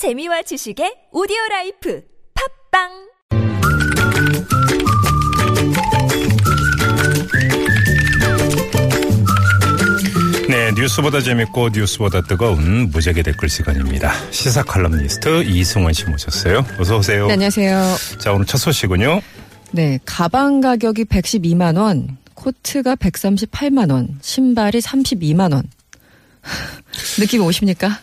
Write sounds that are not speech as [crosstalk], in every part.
재미와 지식의 오디오 life 팟빵 네, 뉴스보다 재밌고 뉴스보다 뜨거운 무적의 댓글 시간입니다. 시사 칼럼니스트 이승원 씨 모셨어요. 어서 오세요. 네, 안녕하세요. 자, 오늘 첫 소식은요. 네, 가방 가격이 112만 원, 코트가 138만 원, 신발이 32만 원. [laughs] 느낌 오십니까?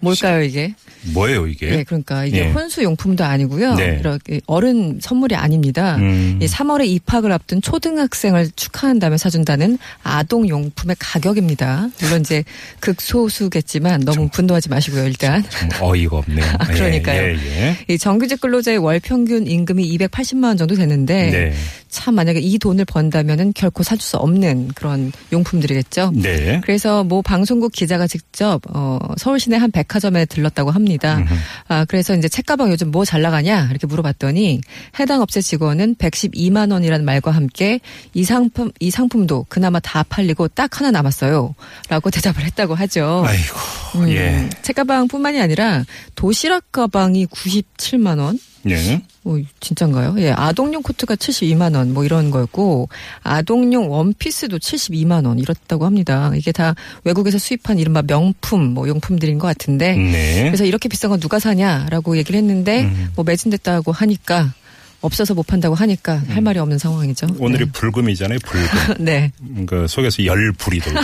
뭘까요, 이게? 뭐예요, 이게? 네, 그러니까 이게 예. 혼수 용품도 아니고요. 네. 이렇게 어른 선물이 아닙니다. 음. 이 3월에 입학을 앞둔 초등학생을 축하한다며 사준다는 아동 용품의 가격입니다. 물론 이제 극소수겠지만 너무 분노하지 마시고요, 일단. 좀 어이가 없네요. [laughs] 아, 그러니까요. 예, 예, 이 정규직 근로자의 월 평균 임금이 280만 원 정도 예. 되는데 네. 참 만약에 이 돈을 번다면은 결코 사줄 수 없는 그런 용품들이겠죠. 네. 그래서 모 방송국 기자가 직접 어 서울 시내 한 백화점에 들렀다고 합니다. 음흠. 아 그래서 이제 책가방 요즘 뭐 잘 나가냐 이렇게 물어봤더니 해당 업체 직원은 112만 원이라는 말과 함께 이 상품 이 상품도 그나마 다 팔리고 딱 하나 남았어요라고 [laughs] 대답을 했다고 하죠. 아이고, 음, 예. 책가방뿐만이 아니라 도시락 가방이 97만 원. 예. 뭐 진짠가요? 예, 아동용 코트가 72만 원 뭐 이런 거였고 아동용 원피스도 72만 원 이렇다고 합니다. 이게 다 외국에서 수입한 이른바 명품 뭐 용품들인 것 같은데 네. 그래서 이렇게 비싼 건 누가 사냐라고 얘기를 했는데 음. 뭐 매진됐다고 하니까 없어서 못 판다고 하니까 할 말이 없는 상황이죠. 오늘이 불금이잖아요, 불금. [laughs] 네. 음, 그 속에서 열불이 돌고.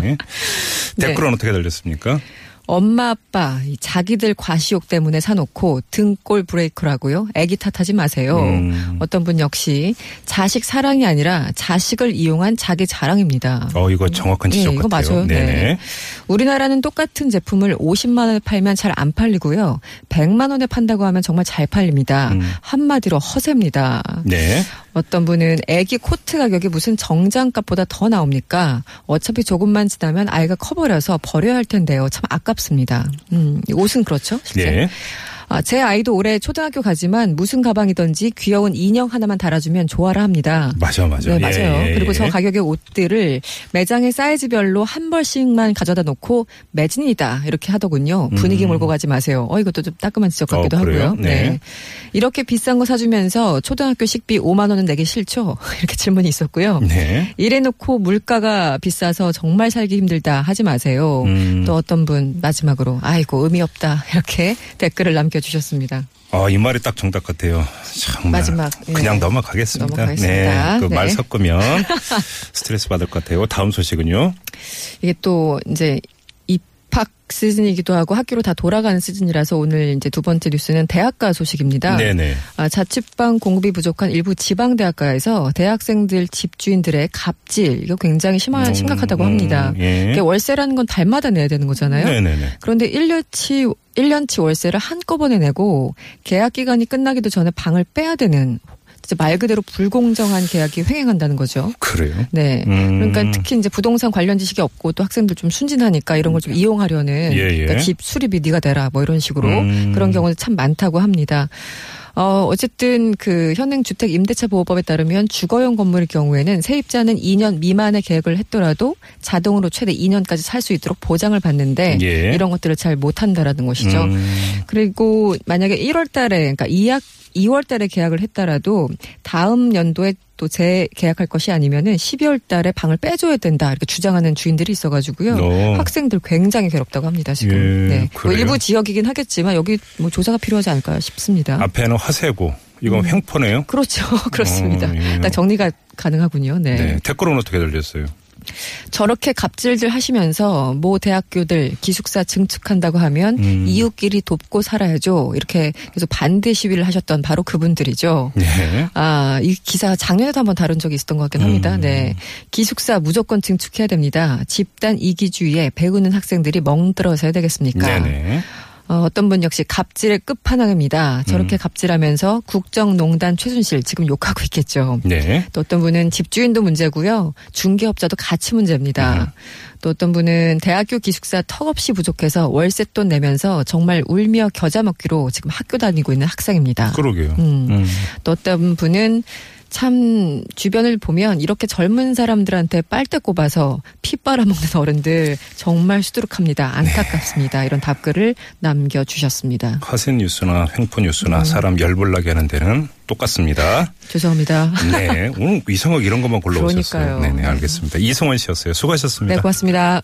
네. [laughs] 댓글은 어떻게 달렸습니까? 엄마 아빠 이 자기들 과시욕 때문에 사놓고 등골 브레이크라고요. 애기 탓하지 마세요. 음. 어떤 분 역시 자식 사랑이 아니라 자식을 이용한 자기 자랑입니다. 어, 이거 정확한 지적 예, 이거 같아요. 맞아요. 네네. 네. 우리나라는 똑같은 제품을 50만 원에 팔면 잘 안 팔리고요. 100만 원에 판다고 하면 정말 잘 팔립니다. 음. 한마디로 허세입니다. 네. 어떤 분은 애기 코트 가격이 무슨 정장값보다 더 나옵니까? 어차피 조금만 지나면 아이가 커버려서 버려야 할 텐데요. 참 아깝습니다. 음, 이 옷은 그렇죠? 실제. 네. 아, 제 아이도 올해 초등학교 가지만 무슨 가방이든지 귀여운 인형 하나만 달아주면 좋아라 합니다. 맞아, 맞아. 네, 예, 맞아요. 예, 그리고 예. 저 가격의 옷들을 매장의 사이즈별로 한 벌씩만 가져다 놓고 매진이다 이렇게 하더군요. 분위기 음. 몰고 가지 마세요. 어 이것도 좀 따끔한 지적 같기도 어? 하고요. 네. 이렇게 비싼 거 사주면서 초등학교 식비 5만 원은 내기 싫죠? [laughs] 이렇게 질문이 있었고요. 네. 이래놓고 물가가 비싸서 정말 살기 힘들다 하지 마세요. 음. 또 어떤 분 마지막으로 아이고 의미 없다 [laughs] 이렇게 댓글을 남겨 주셨습니다. 아, 이 말이 딱 정답 같아요. 정말. 마지막, 예. 그냥 넘어가겠습니다. 넘어가겠습니다. 네. 그말 네. 섞으면 [laughs] 스트레스 받을 것 같아요. 다음 소식은요. 이게 또 이제 입학 시즌이기도 하고 학교로 다 돌아가는 시즌이라서 오늘 이제 두 번째 뉴스는 대학가 소식입니다. 네네. 아, 자취방 공급이 부족한 일부 지방 대학가에서 대학생들 집주인들의 갑질 이거 굉장히 심하, 음, 심각하다고 음, 합니다. 예. 이게 월세라는 건 달마다 내야 되는 거잖아요. 네네네. 그런데 1년치 1년치 월세를 한꺼번에 내고 계약 기간이 끝나기도 전에 방을 빼야 되는 말 그대로 불공정한 계약이 횡행한다는 거죠. 그래요. 네. 음. 그러니까 특히 이제 부동산 관련 지식이 없고 또 학생들 좀 순진하니까 이런 걸 좀 이용하려는 예, 예. 그러니까 집 수리비 네가 내라 뭐 이런 식으로 음. 그런 경우도 참 많다고 합니다. 어, 어쨌든 그 현행 주택 임대차 보호법에 따르면 주거용 건물의 경우에는 세입자는 2년 미만의 계획을 했더라도 자동으로 최대 2년까지 살 수 있도록 보장을 받는데 예. 이런 것들을 잘 못한다라는 것이죠. 음. 그리고 만약에 1월 달에 그러니까 2학 2월 달에 계약을 했다라도 다음 연도에 또 재계약할 것이 아니면은 12월 달에 방을 빼줘야 된다 이렇게 주장하는 주인들이 있어가지고요. 어. 학생들 굉장히 괴롭다고 합니다 지금. 예, 네. 뭐? 일부 지역이긴 하겠지만 여기 뭐 조사가 필요하지 않을까 싶습니다. 앞에는 화세고 이건 횡포네요. 그렇죠, [laughs] 그렇습니다. 어, 예. 딱 정리가 가능하군요. 네. 네. 댓글은 어떻게 달렸어요? 저렇게 갑질들 하시면서 모 대학교들 기숙사 증축한다고 하면 음. 이웃끼리 돕고 살아야죠. 이렇게 계속 반대 시위를 하셨던 바로 그분들이죠. 네. 아, 이 기사 작년에도 한번 다룬 적이 있었던 것 같긴 합니다. 음. 네. 기숙사 무조건 증축해야 됩니다. 집단 이기주의에 배우는 학생들이 멍들어서야 되겠습니까? 네네. 어, 어떤 분 역시 갑질의 끝판왕입니다. 저렇게 음. 갑질하면서 국정농단 최순실 지금 욕하고 있겠죠. 네. 또 어떤 분은 집주인도 문제고요. 중개업자도 같이 문제입니다. 음. 또 어떤 분은 대학교 기숙사 턱없이 부족해서 월세 돈 내면서 정말 울며 겨자 먹기로 지금 학교 다니고 있는 학생입니다. 그러게요. 음. 음. 또 어떤 분은 참 주변을 보면 이렇게 젊은 사람들한테 빨대 꼽아서 피 빨아먹는 어른들 정말 수두룩합니다. 안타깝습니다. 이런 답글을 남겨주셨습니다. 화세 뉴스나 횡포 뉴스나 음. 사람 열불나게 하는 데는 똑같습니다. 죄송합니다. 네. 오늘 이상하게 이런 것만 골라오셨어요. 그러니까요. 네네, 알겠습니다. 이승원 씨였어요. 수고하셨습니다. 네, 고맙습니다.